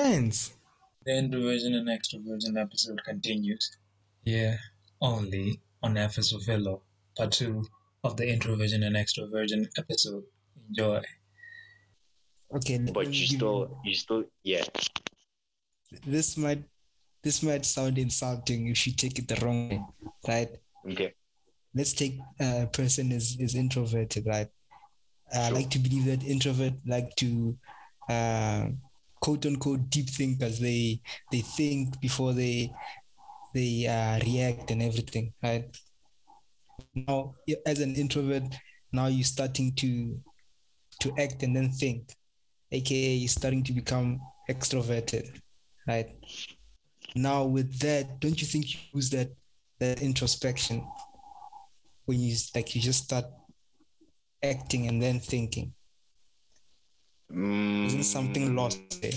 It. The introversion and extroversion episode continues. Yeah, only on F For Philo, part two of the introversion and extroversion episode. Enjoy. Okay, But me you still, you still, yeah. this might this might sound insulting if you take it the wrong way, right? Okay. Let's take a person is is introverted, right? I Sure. like to believe that introvert like to uh, quote unquote deep thinkers. They they think before they they uh, react and everything, right? Now, as an introvert, now you're starting to to act and then think, aka you're starting to become extroverted, right? Now, with that, don't you think you use that that introspection when you like you just start acting and then thinking? Isn't something lost Mm, there?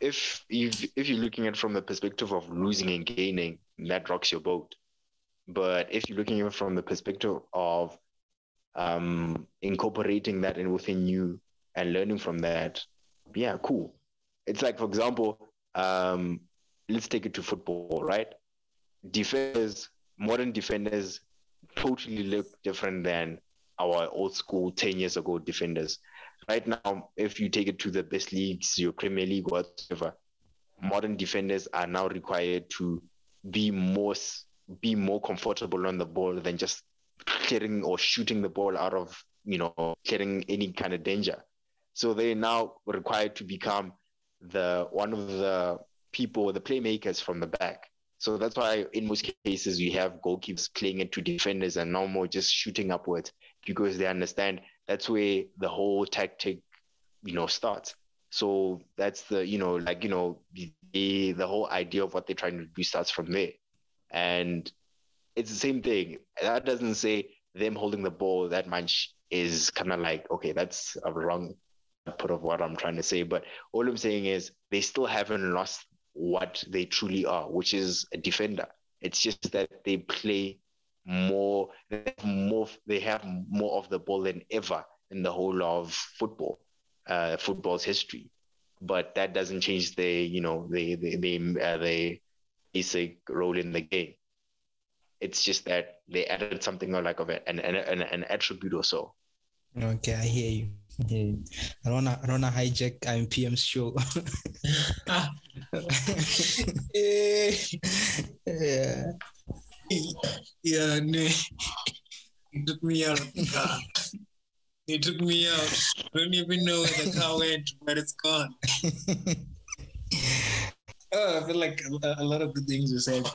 If if if you're looking at it from the perspective of losing and gaining, that rocks your boat. But if you're looking at it from the perspective of um, incorporating that in within you and learning from that, yeah, cool. It's like, for example, um, let's take it to football, right? Defenders, modern defenders, totally look different than our old school 10 years ago defenders. Right now, if you take it to the best leagues, your Premier League, whatever, modern defenders are now required to be more be more comfortable on the ball than just clearing or shooting the ball out of you know clearing any kind of danger. So they're now required to become the one of the people, the playmakers from the back. So that's why in most cases you have goalkeepers playing it to defenders and no more just shooting upwards because they understand that's where the whole tactic, you know, starts. So that's the, you know, like, you know, the, the whole idea of what they're trying to do starts from there. And it's the same thing. That doesn't say them holding the ball that much is kind of like, okay, that's a wrong put of what I'm trying to say. But all I'm saying is they still haven't lost what they truly are, which is a defender. It's just that they play more, they have more, they have more of the ball than ever in the whole of football, uh, football's history. But that doesn't change the, you know, the the the, uh, the basic role in the game. It's just that they added something or like of an, an, an, an attribute or so. Okay, I hear you. I. I don't wanna I don't wanna hijack IMPM's show. Yeah. Yeah. It took me out of the car. It took me out. I don't even know where the car went, but it's gone. Oh, I feel like a, a lot of good things were said.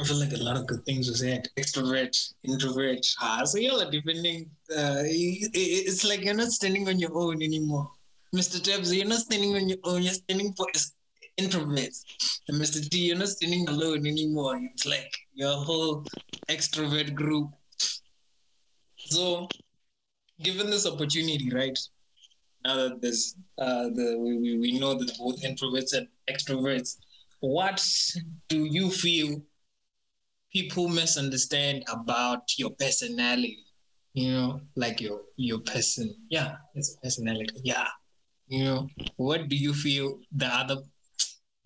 I feel like a lot of good things were said. Extrovert, introvert. Ah, so y'all are defending. Uh, it- it- it's like you're not standing on your own anymore. Mr. Tubbs, you're not standing on your own. You're standing for introverts. And Mr. T, you're not standing alone anymore. It's like your whole extrovert group. So, given this opportunity, right? Now that there's uh, the we, we, know that both introverts and extroverts, what do you feel people misunderstand about your personality? You know, like your your person. Yeah, it's personality. Yeah. You know, what do you feel the other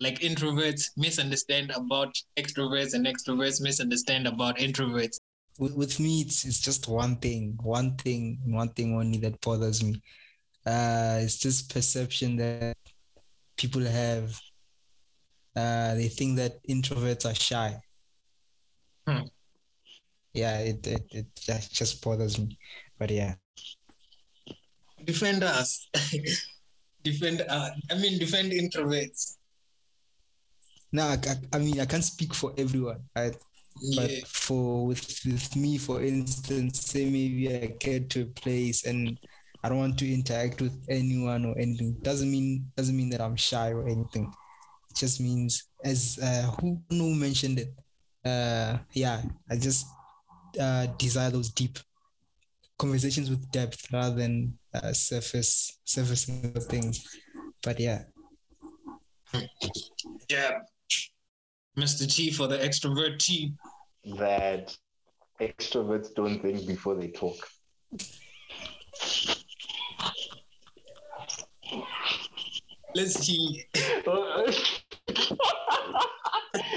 like introverts misunderstand about extroverts and extroverts misunderstand about introverts? with, with me it's, it's just one thing one thing one thing only that bothers me uh it's this perception that people have uh they think that introverts are shy Hmm. yeah it, it it just bothers me but yeah defend us. defend uh, I mean defend introverts. No I, I, mean i can't speak for everyone. Right but for with, with me for instance say maybe i get to a place and i don't want to interact with anyone or anything doesn't mean doesn't mean that i'm shy or anything. It just means as uh who who mentioned it? Uh yeah i just uh desire those deep conversations with depth rather than uh, surface surface things. But yeah. Yeah. Mr. T for the extrovert team. That extroverts don't think before they talk. Let's see.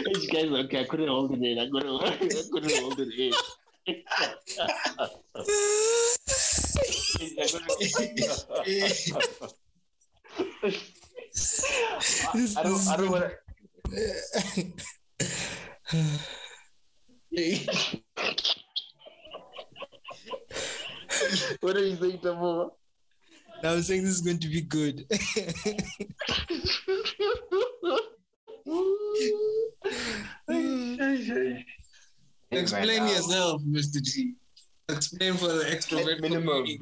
These guys, okay, I couldn't hold it in. I couldn't, I couldn't hold it in. I don't, I don't want to. what are you saying, Tamo? I was saying this is going to be good. Explain um, yourself, Mr. G. Explain for the extrovert minimum. community.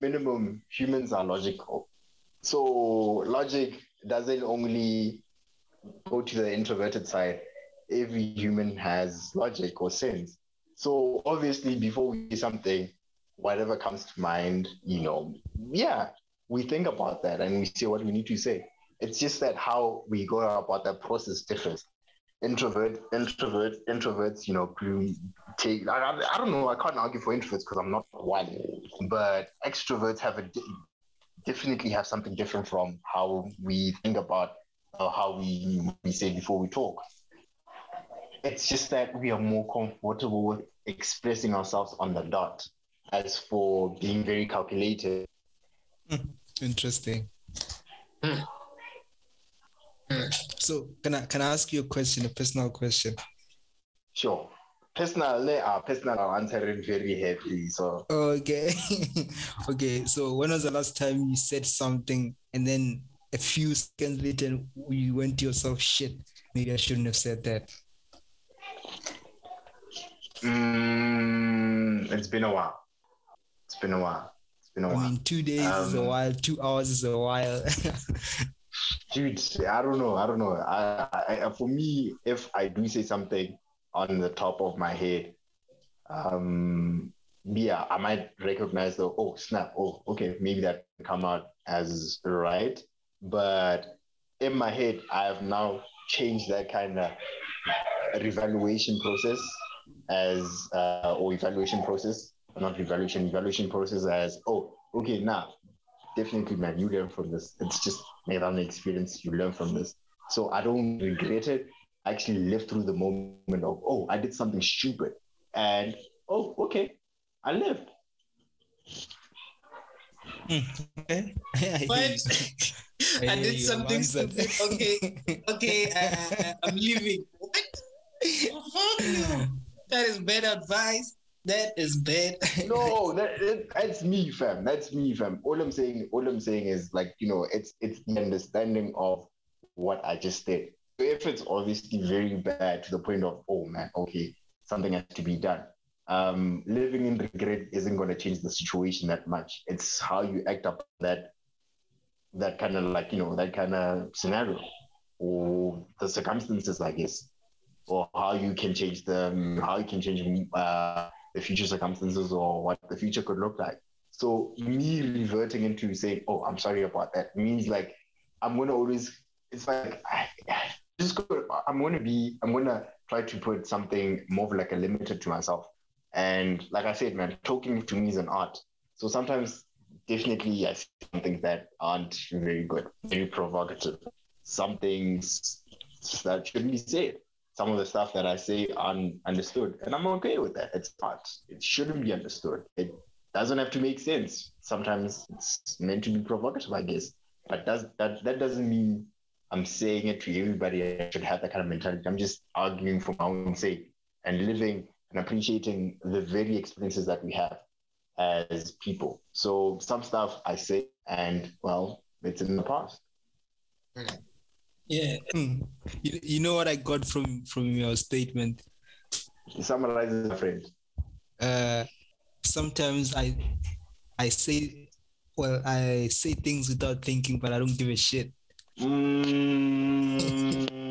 minimum humans are logical. So logic doesn't only go to the introverted side. Every human has logic or sense. So obviously, before we do something, whatever comes to mind, you know, yeah, we think about that and we say what we need to say. It's just that how we go about that process differs. Introvert, introvert, introverts, you know, take. I, I, I don't know. I can't argue for introverts because I'm not one, but extroverts have a definitely have something different from how we think about or how we we say before we talk. It's just that we are more comfortable with expressing ourselves on the dot. As for being very calculated, Interesting. Hmm. Hmm. So can I can I ask you a question, a personal question? sure. Personally, uh, personal, I'll answer it very heavily. So Okay. okay. So when was the last time you said something and then a few seconds later you went to yourself, shit, maybe I shouldn't have said that. mm, it's been a while. It's been a while. it's been a while. mean, two days is a Um, while, two hours is a while. Dude, I don't know. I don't know. I, I, I, for me, if I do say something on the top of my head, um, yeah, I might recognize the oh snap, oh okay, maybe that can come out as right. But in my head, I have now changed that kind of revaluation process as uh, or evaluation process, not revaluation, evaluation process as oh okay now definitely man you learn from this. It's just made an experience. You learn from this. So i don't regret it. I actually lived through the moment of oh i did something stupid. And oh okay i lived Mm. okay. I hear What? you. I hear did something stupid. Okay, okay, I, I, I'm leaving. What? Oh, fuck no. That is bad advice. That is bad. no that, that- that's me fam that's me fam all i'm saying all i'm saying is like you know it's it's the understanding of what i just did if it's obviously very bad to the point of oh man okay something has to be done um living in regret isn't going to change the situation that much it's how you act up that that kind of like you know that kind of scenario or the circumstances i guess or how you can change them how you can change uh the future circumstances or what the future could look like. So me reverting into saying, "Oh, I'm sorry about that," means like I'm gonna always. It's like I, I just go. I'm gonna be. I'm gonna try to put something more of like a limited to myself. And like I said, man, talking to me is an art. So sometimes, definitely, I see some things that aren't very good, very provocative. Some things that shouldn't be said some of the stuff that I say aren't understood, and I'm okay with that. It's not. It shouldn't be understood. It doesn't have to make sense. Sometimes it's meant to be provocative, I guess. But does that that doesn't mean I'm saying it to everybody. I should have that kind of mentality. I'm just arguing for my own sake and living and appreciating the very experiences that we have as people. So some stuff I say, and well, it's in the past. Yeah. Hmm. You, you know what I got from from your statement? Summarize it, my friend. Uh, sometimes I I say well I say things without thinking, but I don't give a shit. Mm,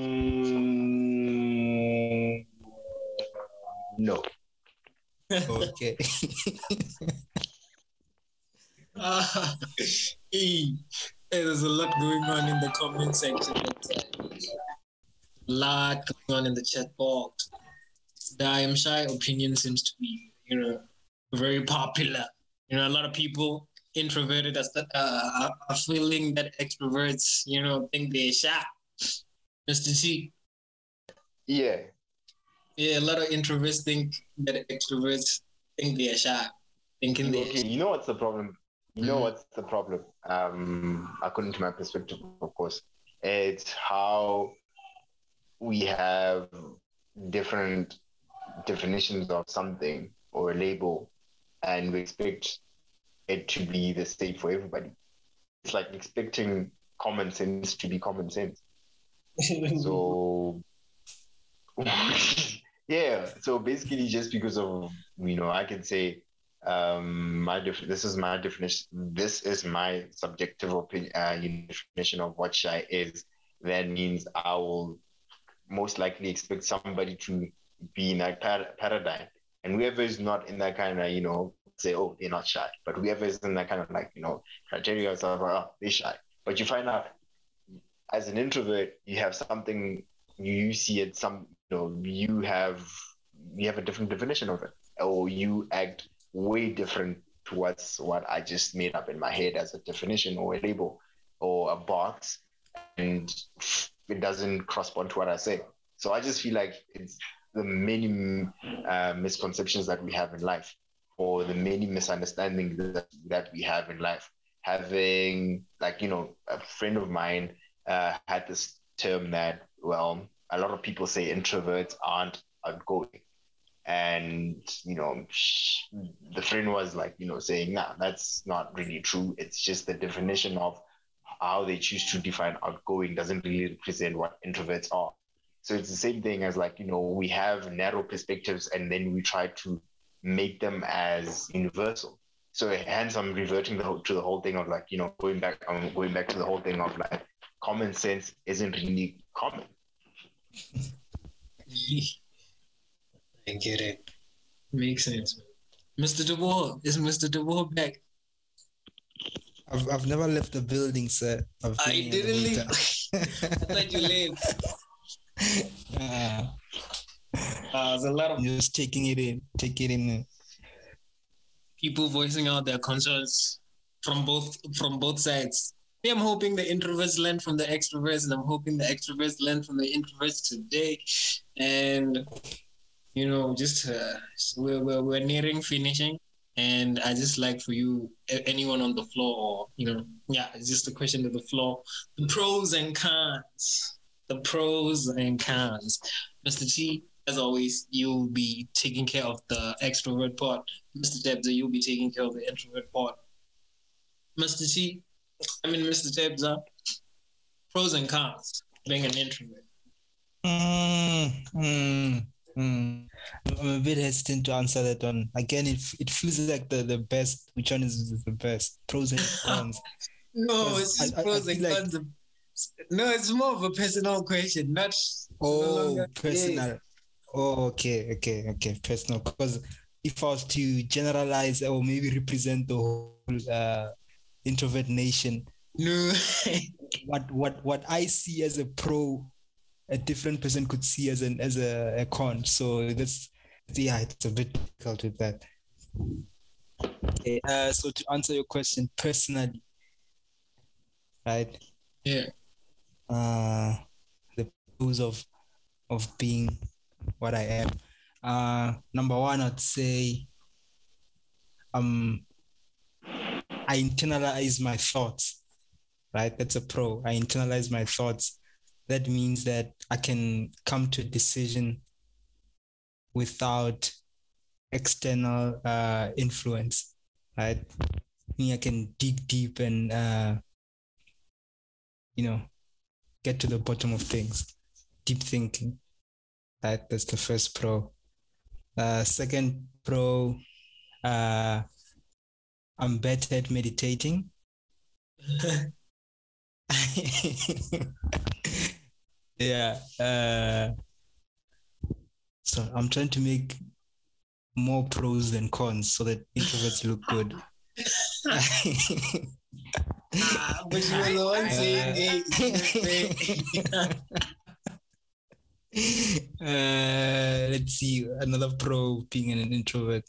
no. Okay. Uh, hey, there's a lot going on in the comment section. A lot going on in the chat box. The I am shy opinion seems to be, you know, very popular. You know, a lot of people introverted as the, uh, a feeling that extroverts, you know, think they're shy. Mr. T. Yeah. Yeah, a lot of introverts think that extroverts think they're shy, thinking they're Okay, you know what's the problem? You know Mhm. what's the problem? Um, according to my perspective, of course, it's how we have different definitions of something or a label, and we expect it to be the same for everybody. It's like expecting common sense to be common sense. So yeah, so basically, just because of you know, I can say um my def- this is my definition. This is my subjective opinion, uh, definition of what shy is. That means I will most likely expect somebody to be in that par- paradigm, and whoever is not in that kind of you know say oh they're not shy, but whoever is in that kind of like you know criteria of oh they're shy, but you find out as an introvert, you have something you see it some you know you have you have a different definition of it, or you act way different towards what I just made up in my head as a definition or a label or a box, and it doesn't correspond to what I say. So I just feel like it's the many uh, misconceptions that we have in life, or the many misunderstandings that, that we have in life. Having like you know a friend of mine uh, had this term that, well, a lot of people say introverts aren't outgoing. And, you know, the friend was like, you know, saying, nah, that's not really true. It's just the definition of how they choose to define outgoing doesn't really represent what introverts are. So it's the same thing as like, you know, we have narrow perspectives and then we try to make them as universal. So hence I'm reverting the whole, to the whole thing of like, you know, going back, I'm going back to the whole thing of like, common sense isn't really common. I get it. Makes sense. Mr. DeWall, is Mr. DeWall back? I've, I've never left the building, sir. I've I been didn't leave. time. I thought you left. Uh, Uh, there's a lot of just taking it in, taking it in. people voicing out their concerns from both from both sides. I'm hoping the introverts learn from the extroverts, and I'm hoping the extroverts learn from the introverts today. And you know, just uh, we're, we're we're nearing finishing, and I just like for you, anyone on the floor, or you know, yeah, it's just a question to the floor. The pros and cons. The pros and cons. Mr. T, as always, you'll be taking care of the extrovert part. Mr. Debza, you'll be taking care of the introvert part. Mr. T, I mean, Mr. Debza, pros and cons being an introvert. Mm, mm, mm. I'm a bit hesitant to answer that one. Again, it, it feels like the, the best. Which one is the best? Pros and cons. No, it's just I- I- I pros and like- cons. No, it's more of a personal question, not. Oh, longer- personal. Oh, okay, okay, okay, personal. Because if I was to generalize or maybe represent the whole uh, introvert nation, No. what what what I see as a pro, a different person could see as an as a, a con. So that's yeah, it's a bit difficult with that. Okay, uh, so to answer your question personally, right? yeah. uh, the pros of of being what I am. Uh, number one, I'd say um, I internalize my thoughts. Right, that's a pro. I internalize my thoughts. That means that I can come to a decision without external uh, influence. Right, me, I can dig deep and uh, you know get to the bottom of things. Deep thinking. That that's the first pro. Uh, second pro, uh, I'm better at meditating. yeah. Uh, so I'm trying to make more pros than cons so that introverts look good. Ah, but you were the one saying, uh, let's see another pro being an introvert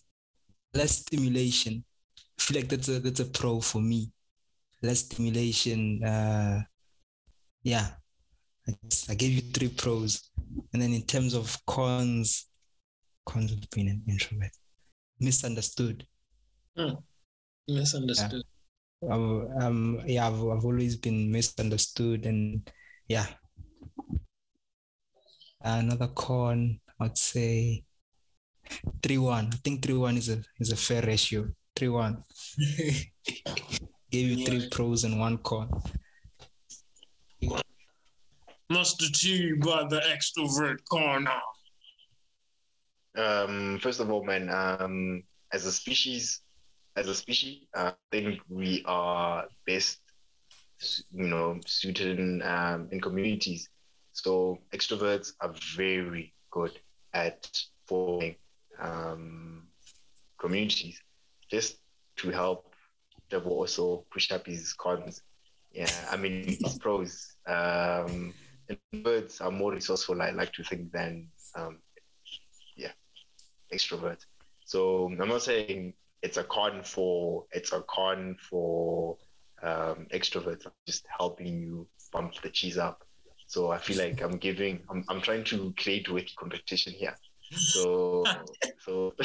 less stimulation feel like that's a that's a pro for me. Less stimulation. Uh, yeah, I, I gave you three pros, and then in terms of cons, cons of being an introvert, misunderstood. Misunderstood. I've, um, yeah, I've, I've always been misunderstood, and yeah. Another con, I'd say three one. I think three one is a is a fair ratio. Three one. Gave you three pros and one con. Master T got the extrovert corner. Um, first of all, man, um, as a species, as a species, I think we are best, you know, suited in um, in communities. So extroverts are very good at forming um, communities, just to help Debo also push up his cons. Yeah, I mean his pros. Um, introverts are more resourceful. I like to think than um, extrovert. So I'm not saying it's a con for it's a con for um, extroverts. I'm just helping you bump the cheese up. So I feel like I'm giving. I'm, I'm trying to create with competition here. So so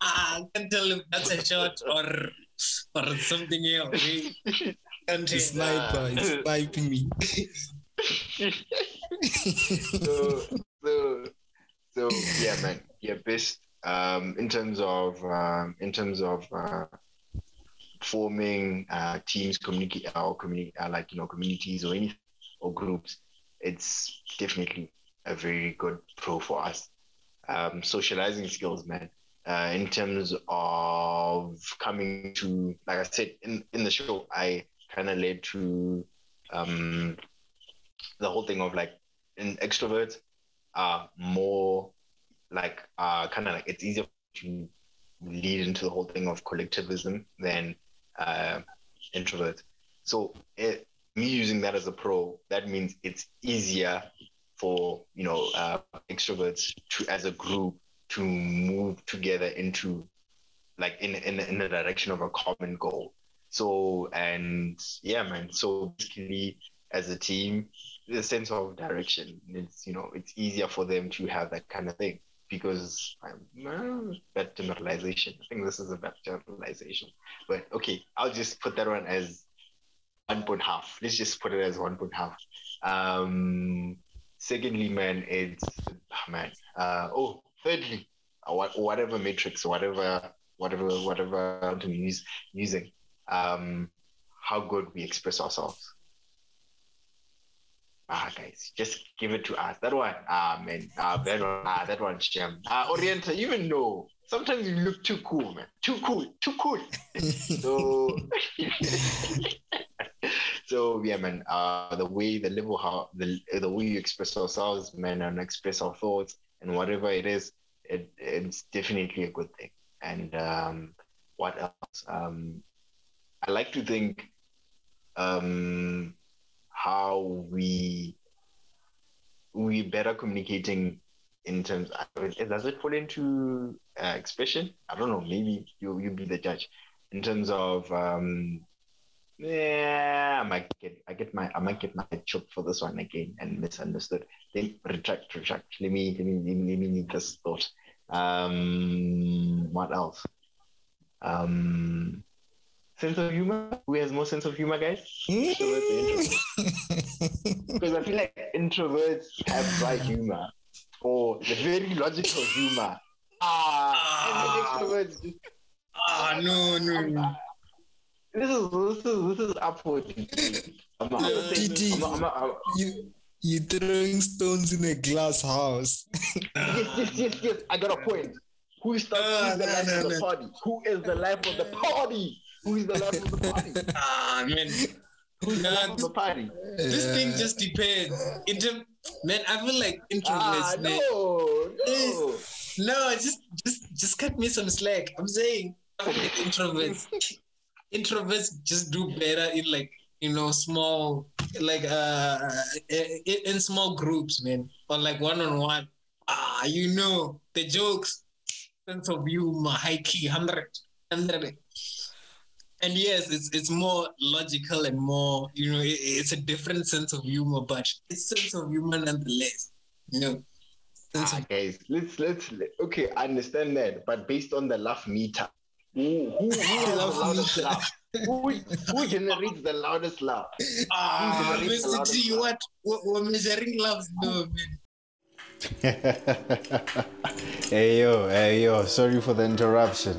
ah, I can't tell if that's a shot or or something else. Can't The sniper is sniping me. so so so yeah man yeah best um in terms of um in terms of uh forming uh teams communicate or community uh, like you know communities or any or groups it's definitely a very good pro for us um socializing skills man uh in terms of coming to like i said in in the show i kind of led to um the whole thing of like in extroverts are more like uh kind of like it's easier to lead into the whole thing of collectivism than uh introverts. So it, me using that as a pro, that means it's easier for you know uh, extroverts to as a group to move together into like in in in the direction of a common goal. So and yeah, man. So basically, as a team, the sense of direction. It's you know it's easier for them to have that kind of thing because um, bad generalization. I think this is a bad generalization, but okay, I'll just put that one as one point half. Let's just put it as one point half. Um, secondly, man, it's ah, man. Uh, oh, thirdly, uh, what, whatever matrix, whatever, whatever, whatever I'm use, using, um, how good we express ourselves ah guys just give it to us that one ah man ah that one ah that one sham ah orienta even though sometimes you look too cool man too cool too cool so so yeah man uh the way the level how the the way you express ourselves man and express our thoughts and whatever it is it it's definitely a good thing. And um what else? Um i like to think um how we we better communicating in terms does it fall into uh, expression? I don't know maybe you you be the judge. In terms of um yeah i might get i get my i might get my head chopped for this one again and misunderstood. Then retract retract. Let me let me let me, let me need this thought. Um what else? Um sense of humor? Who has more sense of humor guys? Introverts because I feel like introverts have dry humor or the very logical humor. Ah, and then extroverts. Ah, no, no, no. This is this is this is up for debate. I'm not, I'm not. I'm not- I'm not- you you throwing stones in a glass house. yes, yes, yes, yes. I got a point. Who is the, who is the life of the party? Who is the life of the party? Who is the life of the party? Ah, man. Who's the life of the party? This thing just depends. In term, man, I feel like introverts, Ah, man. no, no. No, just just just cut me some slack. I'm saying I feel like introverts. Introverts just do better in like you know small like uh in, in small groups, man, or like one on one. Ah, you know the jokes. sense of humor, high key, 100, 100. And yes, it's it's more logical and more, you know, it, it's a different sense of humor, but it's sense of humor nonetheless. You know, Ah, guys, let's let's okay, I understand that, but based on the laugh meter, who who, who has the loudest laugh? Who, who generates the loudest laugh? ah, Mr. T, what, what we're measuring loves, no, man. hey yo, hey yo, sorry for the interruption.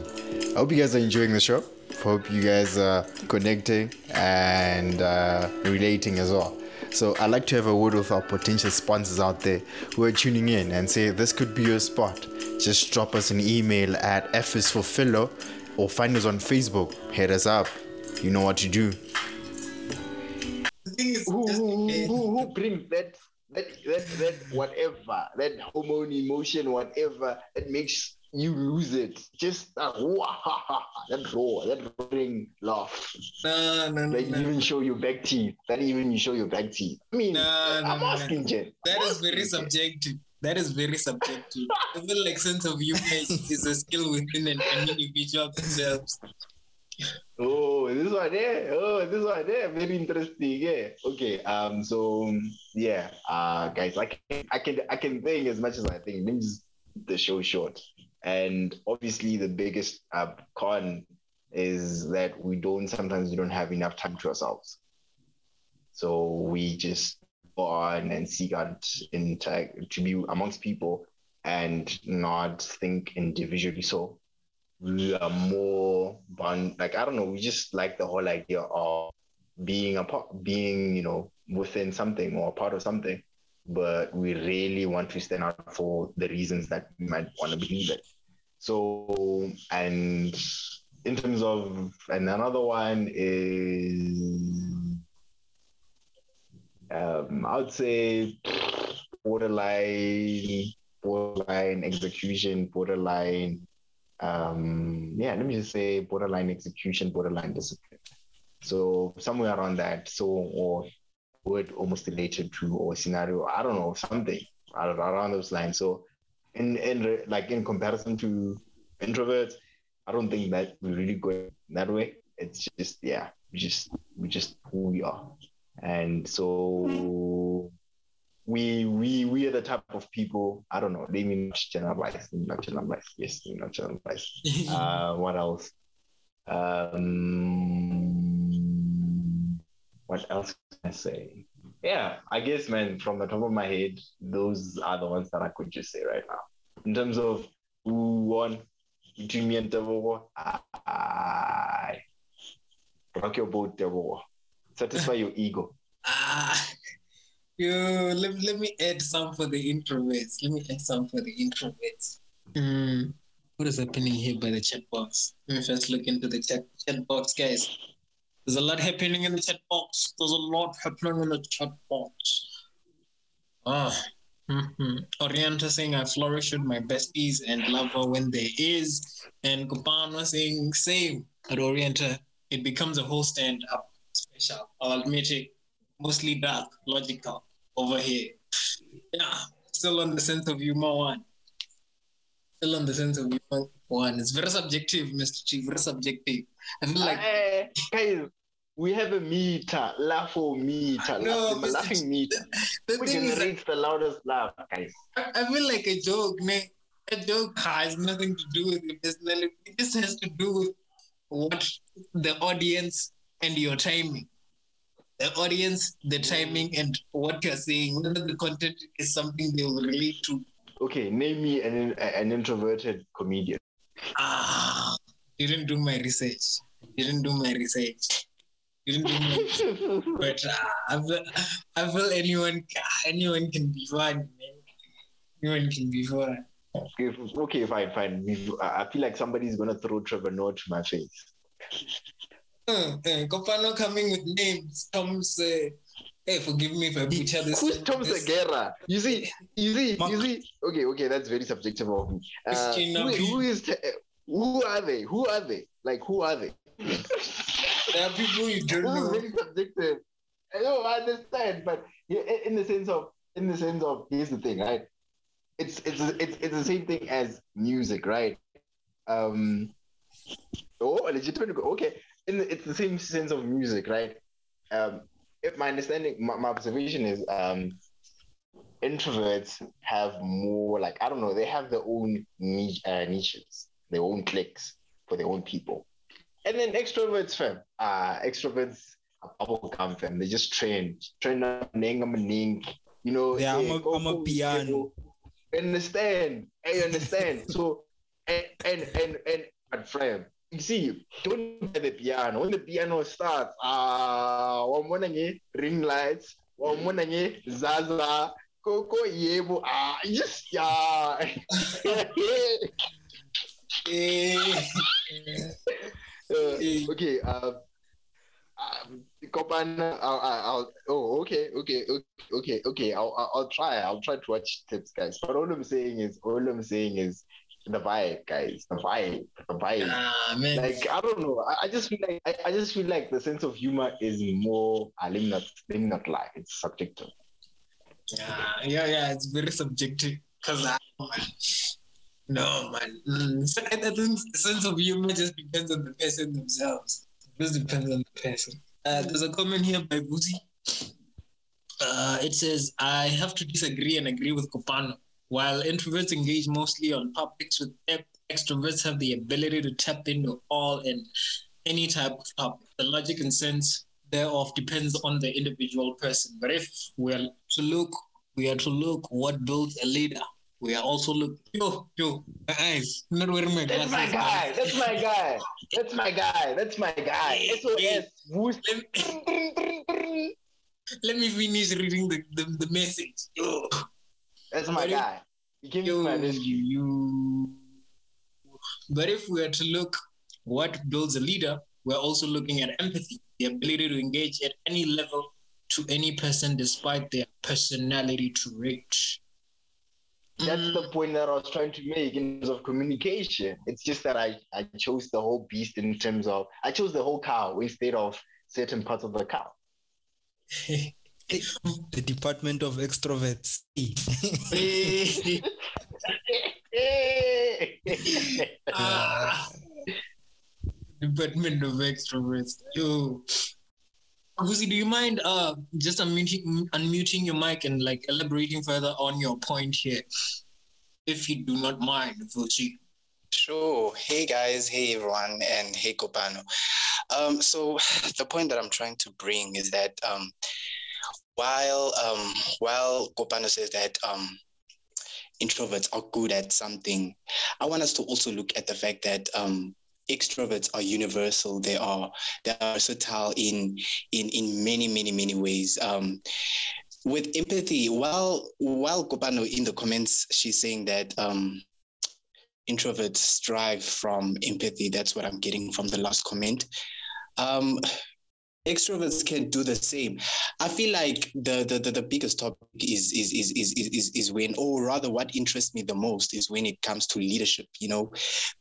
I hope you guys are enjoying the show. Hope you guys are connecting and uh, relating as well. So I'd like to have a word with our potential sponsors out there who are tuning in and say this could be your spot. Just drop us an email at fisfulfillo or find us on Facebook. Hit us up. You know what to do. The thing is, Who who, who, who brings that that that that whatever that hormone emotion whatever that makes you lose it? Just uh, that raw, that roaring laugh. no, no, no, That no. even show your back teeth. That even you show your back teeth. I mean, No, no, I'm no, no. asking, Jen. That I'm is very asking, Jen. subjective. That is very subjective. I feel like sense of humor is, is a skill within an, an individual themselves. Oh, this one there. Oh, this one there. Very interesting. Yeah. Okay. Um. So yeah. Uh, guys, I can I can I can think as much as I think. Let me just the show short. And obviously, the biggest uh, con is that we don't sometimes we don't have enough time to ourselves. So we just on and seek out interact to be amongst people and not think individually. So we are more bond. like i don't know we just like the whole idea of being a part being you know within something or part of something but we really want to stand out for the reasons that we might want to believe it so and in terms of and another one is um i would say borderline borderline execution borderline um yeah let me just say borderline execution borderline discipline. So somewhere around that so or word almost related to or scenario i don't know something around those lines. So in in like in comparison to introverts i don't think that we really go that way. It's just yeah we just we just who we are and so we we we are the type of people I don't know. They mean generalize, not generalize. Yes, not generalize. Uh, what else? Um, what else can I say? Yeah, I guess, man. From the top of my head, those are the ones that I could just say right now. In terms of who won between me and Devo, I rock your boat, Devo. Satisfy your ego. Ah, you let, let me add some for the introverts. Let me add some for the introverts. Hmm, what is happening here by the chat box? Let me first look into the chat, chat box, guys. There's a lot happening in the chat box. There's a lot happening in the chat box. Ah, hmm Orienta saying I flourish with my besties and love her when there is. And Kopano saying same. At Orienta, it becomes a whole stand up special. Admit it. Mostly dark, logical over here. Yeah, still on the sense of humor one. Still on the sense of humor one. It's very subjective, Mr. Chief. Very subjective. I feel like Eh, guys, we have a meter, laugh meter, No, laugh, laughing meter. the thing is, that the loudest laugh, guys? I, I feel like a joke, man. A joke has nothing to do with your personality. It just has to do with what the audience and your timing. The audience, the timing, and what you're saying. Whether the content is something they will relate to. Okay, name me an an introverted comedian. Ah, didn't do my research. Didn't do my research. Didn't do my research. But uh, I, feel, I feel anyone, anyone can be fun, man. Anyone can be fun. Okay, okay, fine, fine. I feel like somebody's gonna throw Trevor Noah to my face. Uh, uh, Kopano coming with names. Tom's. Uh, hey, forgive me if I butcher this. Who's Tom Segura? You see, you see, Mark. you see. Okay, okay, that's very subjective of me. Uh, who, who is? Te- who are they? Who are they? Like, who are they? There are people you don't This is know. very subjective. I don't understand, but in- in the sense of, in the sense of, here's the thing, right? It's it's it's it's the same thing as music, right? um, oh, legitimate. Okay, in the, it's the same sense of music, right? Um, if my understanding, my, my observation is, um, introverts have more like I don't know, they have their own niche, uh, niches, their own cliques for their own people, and then extroverts, fam, uh, extroverts bubble gum, fam. They just train, train up, you know. Yeah, I'm hey, a, go, I'm a piano. understand. I understand. so and and and and but friend, you see, don't play the piano. When the piano starts, ah, uh, one ring lights, one zaza, koko yebo, ah, just yeah. uh, okay, uh, um, Copan, I'll, I'll, oh, okay, okay, okay, okay, okay. I'll, I'll try. I'll try to watch tips, guys. But all I'm saying is, all I'm saying is, the vibe, guys. The vibe, the vibe. Ah, man. Like I don't know. I, I just feel like I, I, just feel like the sense of humor is more. I let me not let me not lie. It's subjective. Yeah, yeah, yeah. It's very subjective. Cause I, no, man. Mm, I think the sense of humor just depends on the person themselves. It just depends on the person. Uh, there's a comment here by Boozy. Uh, it says, I have to disagree and agree with Kopano. While introverts engage mostly on topics with extroverts have the ability to tap into all and any type of topic. The logic and sense thereof depends on the individual person. But if we are to look, we are to look what builds a leader. We are also look yo yo my eyes not wearing my glasses. That's my guy. That's my guy. That's my guy. That's my guy. SOS. Who's Let me finish reading the, the, the message. Yo. That's my But guy. He came to you, my rescue. you. But if we are to look what builds a leader, we're also looking at empathy, the ability to engage at any level to any person despite their personality trait. That's Mm, the point that I was trying to make in terms of communication. It's just that I, I chose the whole beast in terms of I chose the whole cow instead of certain parts of the cow. The Department of Extroverts. Ah. Department of Extroverts. Yo. Do you mind uh just unmuting, unmuting your mic and like elaborating further on your point here? If you do not mind, Gusi. Sure. Hey guys, hey everyone, and hey Kopano. Um, so the point that I'm trying to bring is that um, while um, while Kopano says that um, introverts are good at something, I want us to also look at the fact that um, extroverts are universal. They are they are versatile in in in many many many ways. Um, with empathy, while while Kopano in the comments, she's saying that um, introverts strive from empathy. That's what I'm getting from the last comment. Um, extroverts can do the same. I feel like the the, the, the biggest topic is is, is is is is when, or rather, what interests me the most is when it comes to leadership. You know,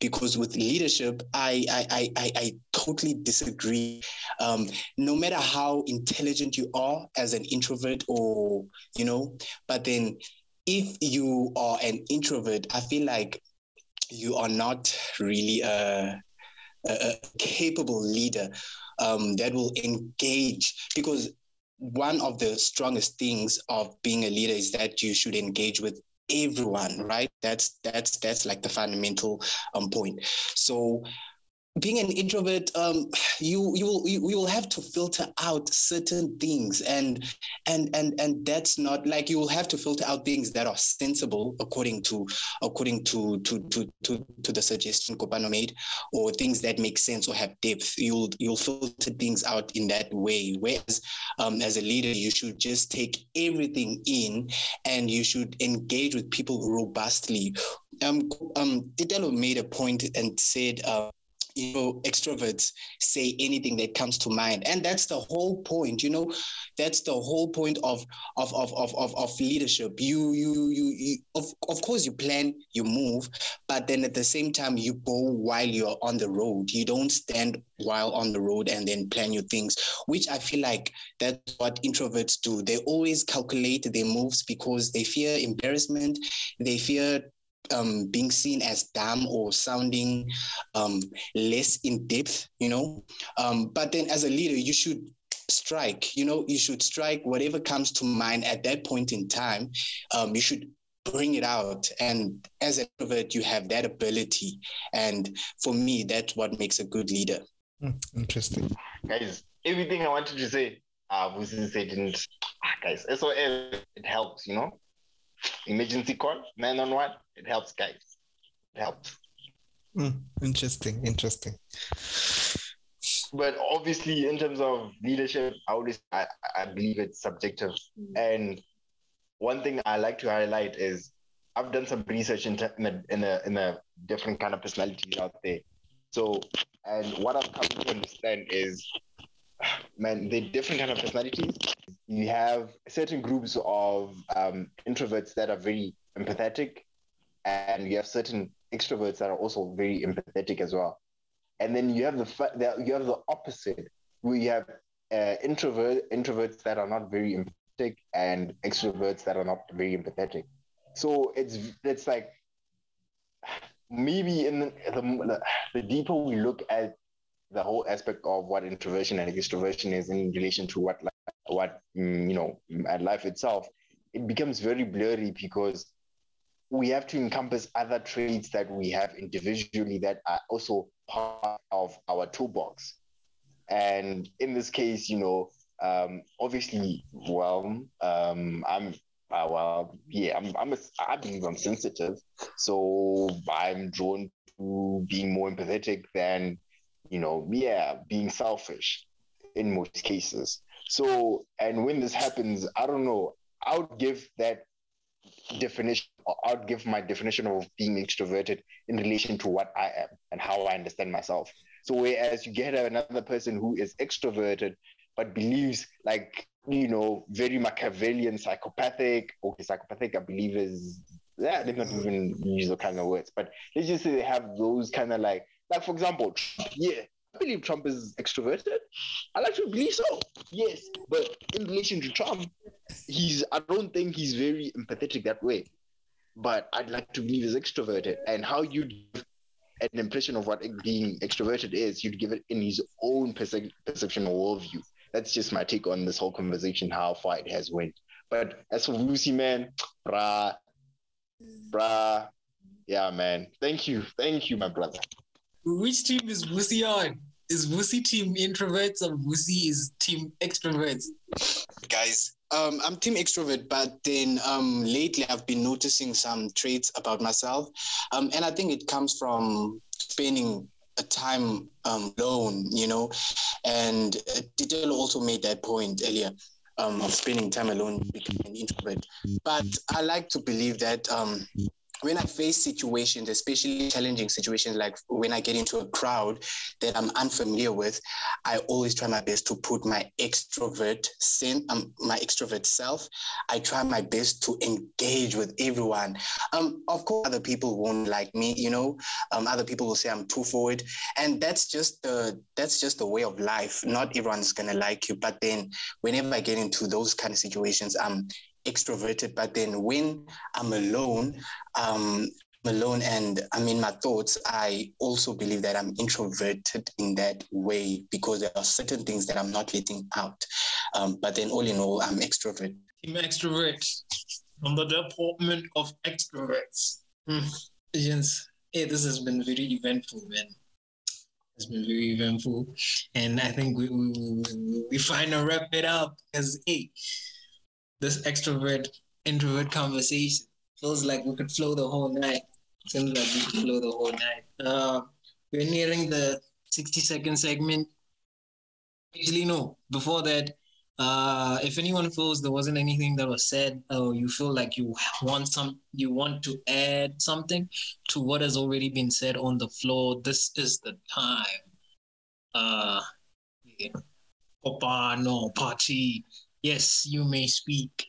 because with leadership, I I I I, totally disagree. Um, no matter how intelligent you are as an introvert, or you know, but then if you are an introvert, I feel like you are not really a, a, a capable leader um, that will engage because one of the strongest things of being a leader is that you should engage with everyone right? That's that's that's like the fundamental um, point. So being an introvert um you you will you, will have to filter out certain things and and and and that's not like you will have to filter out things that are sensible according to according to to to to, to the suggestion Kopano made or things that make sense or have depth. You'll you'll filter things out in that way. Whereas um, as a leader you should just take everything in and you should engage with people robustly. Um um Titelo made a point and said uh, you know extroverts say anything that comes to mind. And that's the whole point you know that's the whole point of of of of of, of leadership. You, you you you of, of course you plan you move but then at the same time you go while you're on the road. You don't stand while on the road and then plan your things which i feel like that's what introverts do. They always calculate their moves because they fear embarrassment they fear um, being seen as dumb or sounding um, less in depth, you know. Um, but then as a leader, you should strike, you know, you should strike whatever comes to mind at that point in time. Um, you should bring it out. And as an introvert, you have that ability. And for me, that's what makes a good leader. Hmm, interesting. Guys, everything I wanted to say, uh, Vusi said didn't. Ah, guys, SOL, it helps, you know. Emergency call, 911, it helps, guys. It helps. Mm, interesting, interesting. But obviously, in terms of leadership, I always I, I believe it's subjective. And one thing I like to highlight is I've done some research in, in, a, in, a, in a different kind of personalities out there. So, and what I've come to understand is, man, the different kind of personalities. You have certain groups of um, introverts that are very empathetic, and you have certain extroverts that are also very empathetic as well. And then you have the, you have the opposite, where you have uh, introvert introverts that are not very empathetic and extroverts that are not very empathetic. So it's it's like maybe in the, the, the deeper we look at the whole aspect of what introversion and extroversion is in relation to what what mm, you know at life itself, it becomes very blurry because we have to encompass other traits that we have individually that are also part of our toolbox. And in this case, you know, um, obviously, well, um, I'm uh, well, yeah, I'm, I'm a, I believe I'm sensitive, so I'm drawn to being more empathetic than, you know, yeah, being selfish in most cases. So, and when this happens, I don't know, I would give that definition, or I'd give my definition of being extroverted in relation to what I am and how I understand myself. So, whereas you get another person who is extroverted but believes like you know very Machiavellian, psychopathic. Okay, psychopathic, I believe is yeah. they're not even use the kind of words, but let's just say they have those kind of like like for example, yeah. Believe Trump is extroverted. I like to believe so. Yes, but in relation to Trump, he's. I don't think he's very empathetic that way. But I'd like to believe he's extroverted. And how you an impression of what being extroverted is, you'd give it in his own perce- perception or worldview that's just my take on this whole conversation, how far it has went. But as for Vusi, man, brah, brah, yeah, man. Thank you, thank you, my brother. Which team is Vusi on? Is Vusi team introverts or Vusi is team extroverts? Guys, um, I'm team extrovert, but then um, lately I've been noticing some traits about myself, um, and I think it comes from spending a time um, alone, you know. And uh, also made that point earlier um, of spending time alone, becoming an introvert. But I like to believe that um, when I face situations, especially challenging situations, like when I get into a crowd that I'm unfamiliar with, I always try my best to put my extrovert sen- um, my extrovert self. I try my best to engage with everyone. Um, of course, other people won't like me. You know, um, other people will say I'm too forward, and that's just the that's just the way of life. Not everyone's gonna like you, but then whenever I get into those kind of situations, I'm extroverted, but then when I'm alone, um, I'm alone and I'm in my thoughts, I also believe that I'm introverted in that way because there are certain things that I'm not letting out. Um, but then all in all, I'm extrovert. Team extrovert from the department of extroverts. Hmm. Yes. Hey, this has been very eventful, man. It's been very eventful. And I think we, we, we, we finally wrap it up because, hey, this extrovert introvert conversation. Feels like we could flow the whole night. Seems like we could flow the whole night. Uh, we're nearing the 60 second segment. Actually, no. Before that, uh, if anyone feels there wasn't anything that was said, or you feel like you want some, you want to add something to what has already been said on the floor, this is the time. Uh, yeah. No party Yes, you may speak.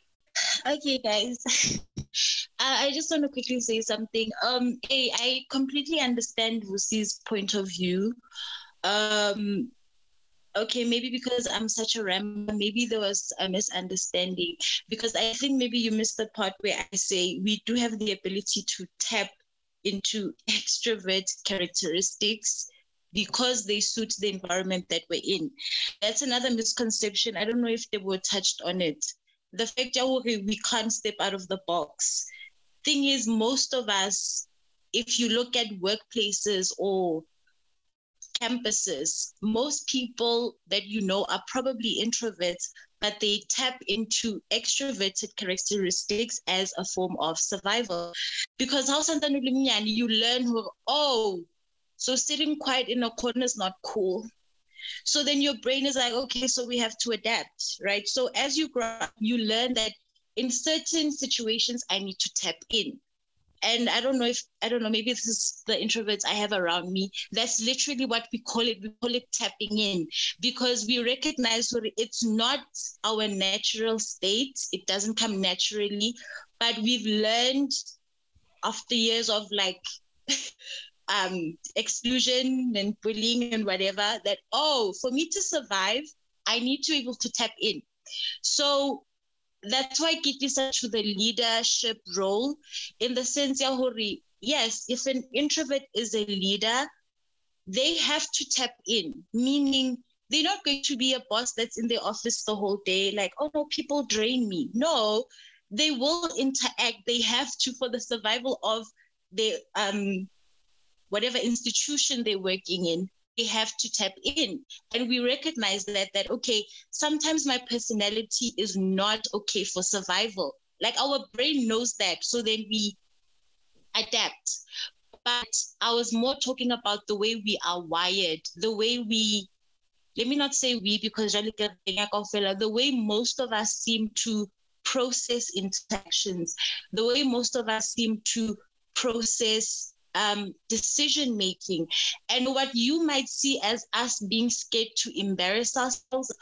Okay, guys. I just want to quickly say something. Um, a, I completely understand Vusi's point of view. Um, okay, maybe because I'm such a ram, maybe there was a misunderstanding. Because I think maybe you missed the part where I say we do have the ability to tap into extrovert characteristics because they suit the environment that we're in. That's another misconception. I don't know if they were touched on it. The fact that we can't step out of the box. Thing is, most of us, if you look at workplaces or campuses, most people that you know are probably introverts, but they tap into extroverted characteristics as a form of survival. Because how you learn, oh, so sitting quiet in a corner is not cool. So then your brain is like, okay, so we have to adapt, right? So as you grow up, you learn that in certain situations, I need to tap in and I don't know if I don't know maybe this is the introverts I have around me. That's literally what we call it. We call it tapping in because we recognize it's not our natural state. It doesn't come naturally, but we've learned after years of like um, exclusion and bullying and whatever that oh, for me to survive, I need to be able to tap in. So that's why get research to the leadership role in the sense ya yes if an introvert is a leader they have to tap in meaning they're not going to be a boss that's in the office the whole day like oh no people drain me no they will interact they have to for the survival of their um whatever institution they're working in they have to tap in. And we recognize that that okay sometimes my personality is not okay for survival. Like our brain knows that so then we adapt. But i was more talking about the way we are wired the way we let me not say we because the way most of us seem to process interactions the way most of us seem to process um, decision making. And what you might see as us being scared to embarrass ourselves.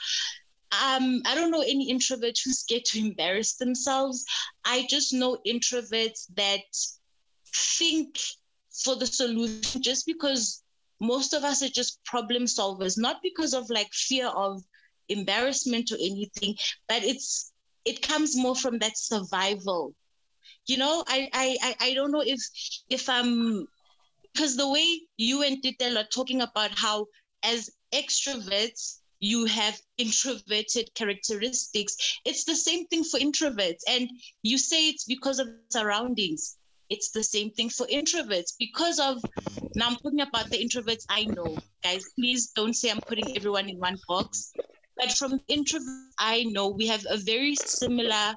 Um, I don't know any introverts who's scared to embarrass themselves. I just know introverts that think for the solution just because most of us are just problem solvers, not because of like fear of embarrassment or anything, but it's it comes more from that survival you know i i i don't know if if i'm because the way you and Titel are talking about how as extroverts you have introverted characteristics it's the same thing for introverts. And you say it's because of surroundings. It's the same thing for introverts. Because of now i'm talking about the introverts i know. Guys please don't say i'm putting everyone in one box. But from introverts i know we have a very similar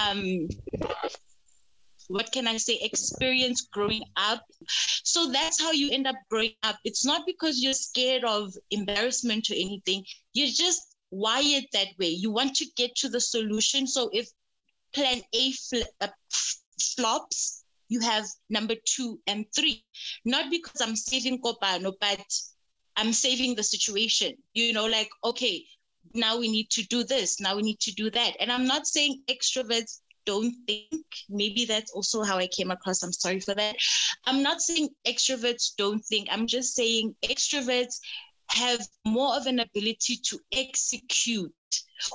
um what can I say, experience growing up. So that's how you end up growing up. It's not because you're scared of embarrassment or anything. You're just wired that way. You want to get to the solution. So if plan A fl- uh, flops, you have number two and three. Not because I'm saving Kopano, but I'm saving the situation. You know, like, okay, now we need to do this, now we need to do that. And I'm not saying extroverts don't think. Maybe that's also how I came across. I'm sorry for that. I'm not saying extroverts don't think. I'm just saying extroverts have more of an ability to execute.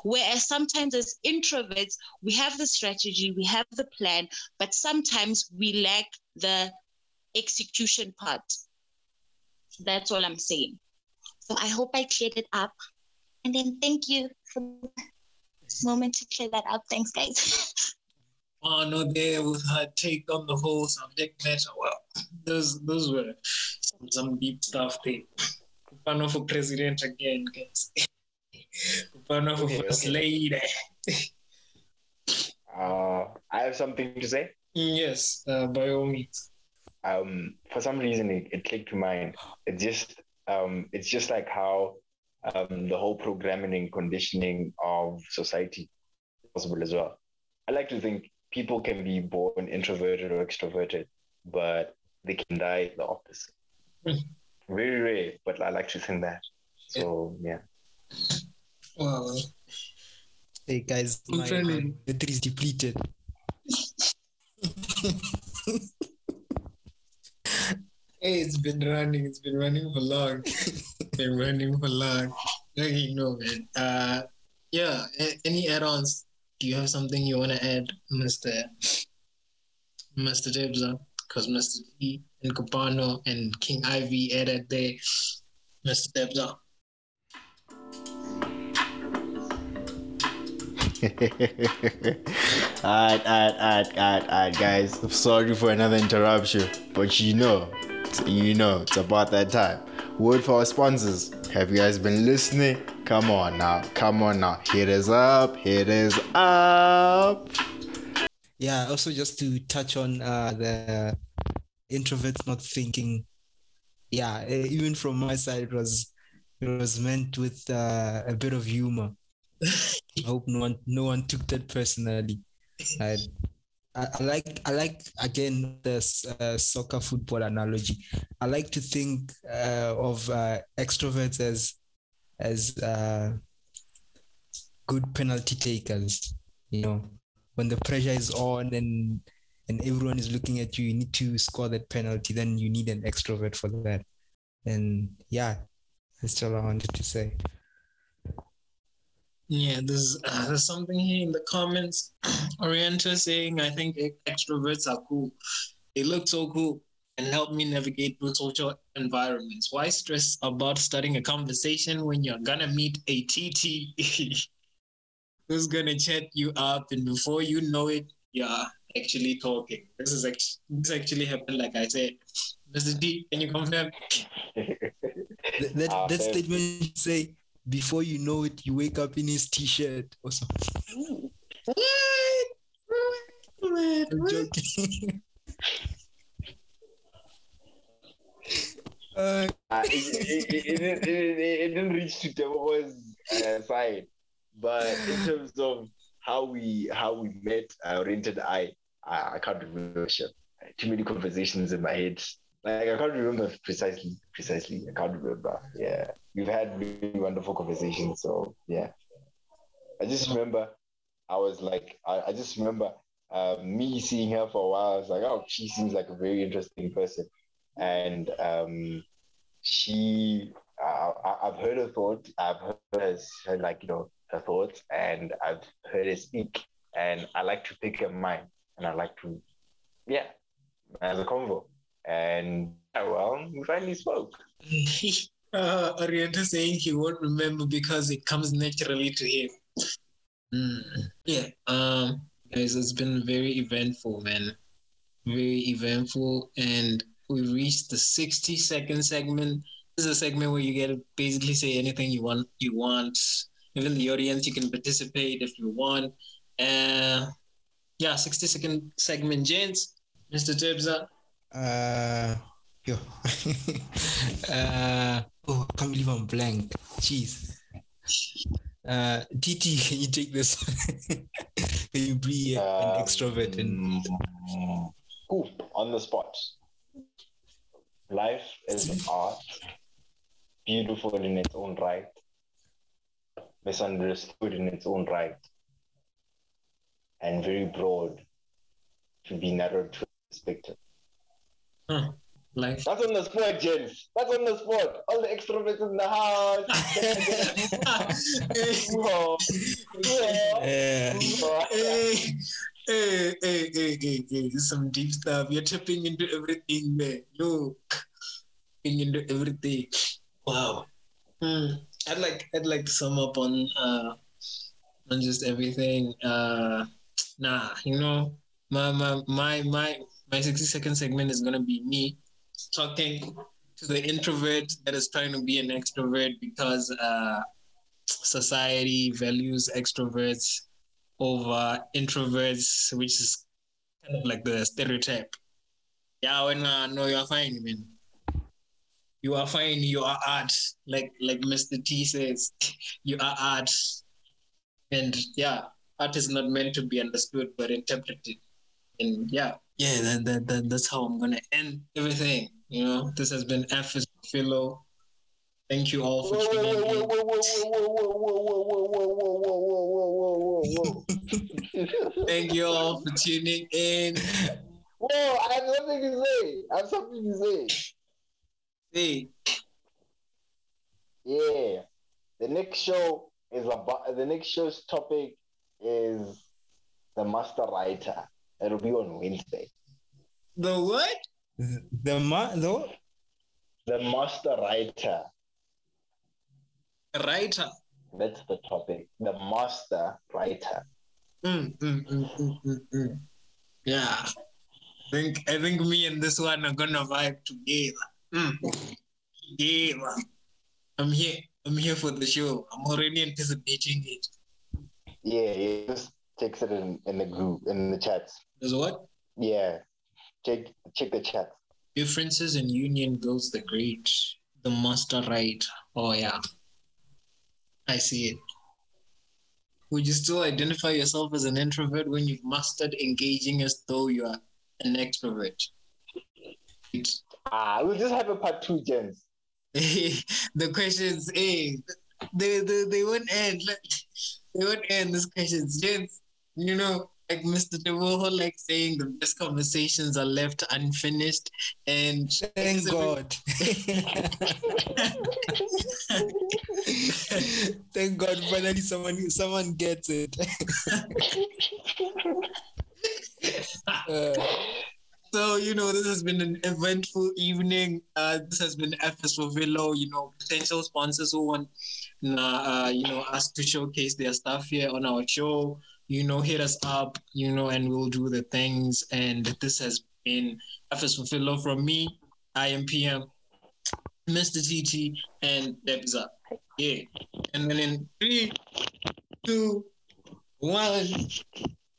Whereas sometimes as introverts, we have the strategy, we have the plan, but sometimes we lack the execution part. That's all I'm saying. So I hope I cleared it up. And then thank you for this moment to clear that up. Thanks, guys. Arno there with her take on the whole subject matter. Well, those those were some, some deep stuff there. Kopano for president again, guys. Kopano for okay, first okay. lady. uh, I have something to say. Yes, uh, by all means. Um, for some reason, it, it clicked to mind. It just um, it's just like how um, the whole programming and conditioning of society possible as well. I like to think people can be born introverted or extroverted, but they can die the opposite. Hmm. Very rare, but I like to think that. So yeah. Wow. Hey guys, my battery is depleted. hey, it's been running. It's been running for long. been running for long. You know, man. Uh, yeah. Any add-ons do you have something you want to add, Mr. Mr. Debza? because Mr. T and Kopano and King Ivy added there. Mr. Debza. alright, alright, alright, alright, alright, guys. Sorry for another interruption, but you know, you know, it's about that time. Word for our sponsors. Have you guys been listening? Come on now, come on now. Hit us up, hit us up. Yeah, also just to touch on uh, the introverts not thinking. Yeah, even from my side, it was it was meant with uh, a bit of humor. I hope no one no one took that personally. I, I, I like I like again the uh, soccer football analogy. I like to think uh, of uh, extroverts as as uh, good penalty takers. You know, when the pressure is on and and everyone is looking at you, you need to score that penalty. Then you need an extrovert for that. And yeah, that's all I wanted to say. Yeah, there's uh, there's something here in the comments. Orienta saying, I think extroverts are cool. They look so cool and help me navigate through social environments. Why stress about starting a conversation when you're gonna meet a TT who's gonna chat you up, and before you know it, you're actually talking. This is actually this actually happened, like I said. Mr. D, can you confirm? That that, Ah, that statement say before you know it, you wake up in his t-shirt or something. What? What? What? I'm joking. uh, Uh, it, it, it, it, didn't- it, it, it didn't reach to Tebogo's uh, side, but in terms of how we how we met, I oriented I, I I can't remember. Shit. Too many conversations in my head. Like I can't remember precisely. Precisely, I can't remember. Yeah, we've had really wonderful conversations. So yeah, I just remember I was like, I, I just remember uh, me seeing her for a while. I was like, oh, she seems like a very interesting person, and um, she I, I've heard her thought. I've heard her, her like you know her thoughts, and I've heard her speak, and I like to pick her mind, and I like to, yeah, as a convo, and yeah, well, we finally spoke. uh, Orienta saying he won't remember because it comes naturally to him. Mm. Yeah, um, guys, it's been very eventful, man. Very eventful, and we reached the sixty second segment. This is a segment where you get to basically say anything you want. You want, even the audience, you can participate if you want. Uh, yeah, sixty second segment, gents. Mr. Tebza. uh, yo. uh, oh, I can't believe I'm blank. Jeez. Uh, TT, can you take this? can you be an Um, extrovert and cool on the spot. Life is art, beautiful in its own right, misunderstood in its own right, and very broad to be narrowed to perspective. Hmm. Huh. Life. That's on the spot, gents. That's on the spot. All the extroverts in the house. Whoa. Whoa. Yeah. Whoa. hey, hey, hey, hey, hey, hey, this is some deep stuff. You're tapping into everything, man. Look, tapping into everything. Wow. Hmm. I'd like, I'd like to sum up on, uh, on just everything. Uh, nah, you know, my, my, my, my, my 60 second segment is gonna be me talking to the introvert that is trying to be an extrovert because uh, society values extroverts over introverts, which is kind of like the stereotype. Yeah, when uh, no, you are fine, man you are fine, you are art. Like like Mr. T says, you are art. And yeah, art is not meant to be understood but interpreted. And yeah, yeah, that, that, that that's how I'm gonna end everything. You know, this has been F is Philo. Thank you all for tuning in. Thank you all for tuning in. Whoa, I have nothing to say. I have something to say. Hey, Yeah. The next show is about the next show's topic is the master writer. It'll be on Wednesday. The what? The ma the The master writer. Writer. That's the topic. The master writer. Mm, mm, mm, mm, mm, mm. Yeah. I think I think me and this one are gonna vibe together. Mm. Together. I'm here. I'm here for the show. I'm already anticipating it. Yeah, he just takes it in, in the group, in the chats. There's what? Yeah. Check check the chat. Differences in union builds the great. The master right. Oh yeah. I see it. Would you still identify yourself as an introvert when you've mastered engaging as though you are an extrovert? Ah, we'll just have a part two, gents. the questions, hey, they, they, they won't end. They won't end these questions. Gents, you know, like Mr. DeWoho like saying the best conversations are left unfinished and thank God. thank God finally someone someone gets it. Uh, So, you know, this has been an eventful evening. Uh, this has been FS for Philo, you know, potential sponsors who want, uh, you know, us to showcase their stuff here on our show. You know, hit us up, you know, and we'll do the things. And this has been FS for Philo from me, I am PM, Mr. TT, and Debza. Yeah. And then in three, two, one,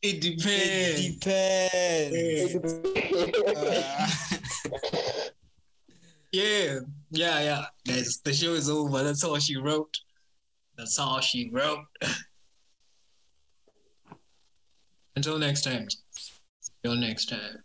it depends. it depends. Uh, Yeah, yeah, yeah. Guys, the show is over. That's all she wrote. That's all she wrote. Until next time. Until next time.